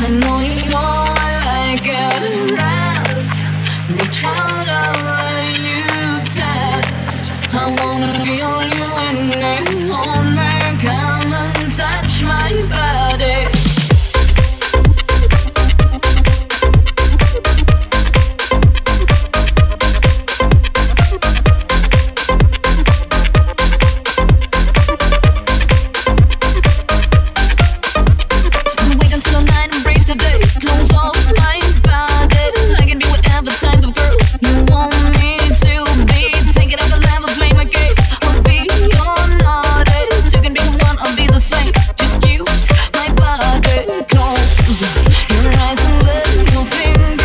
I know you know I like it rough. They tell mais um ano no fim.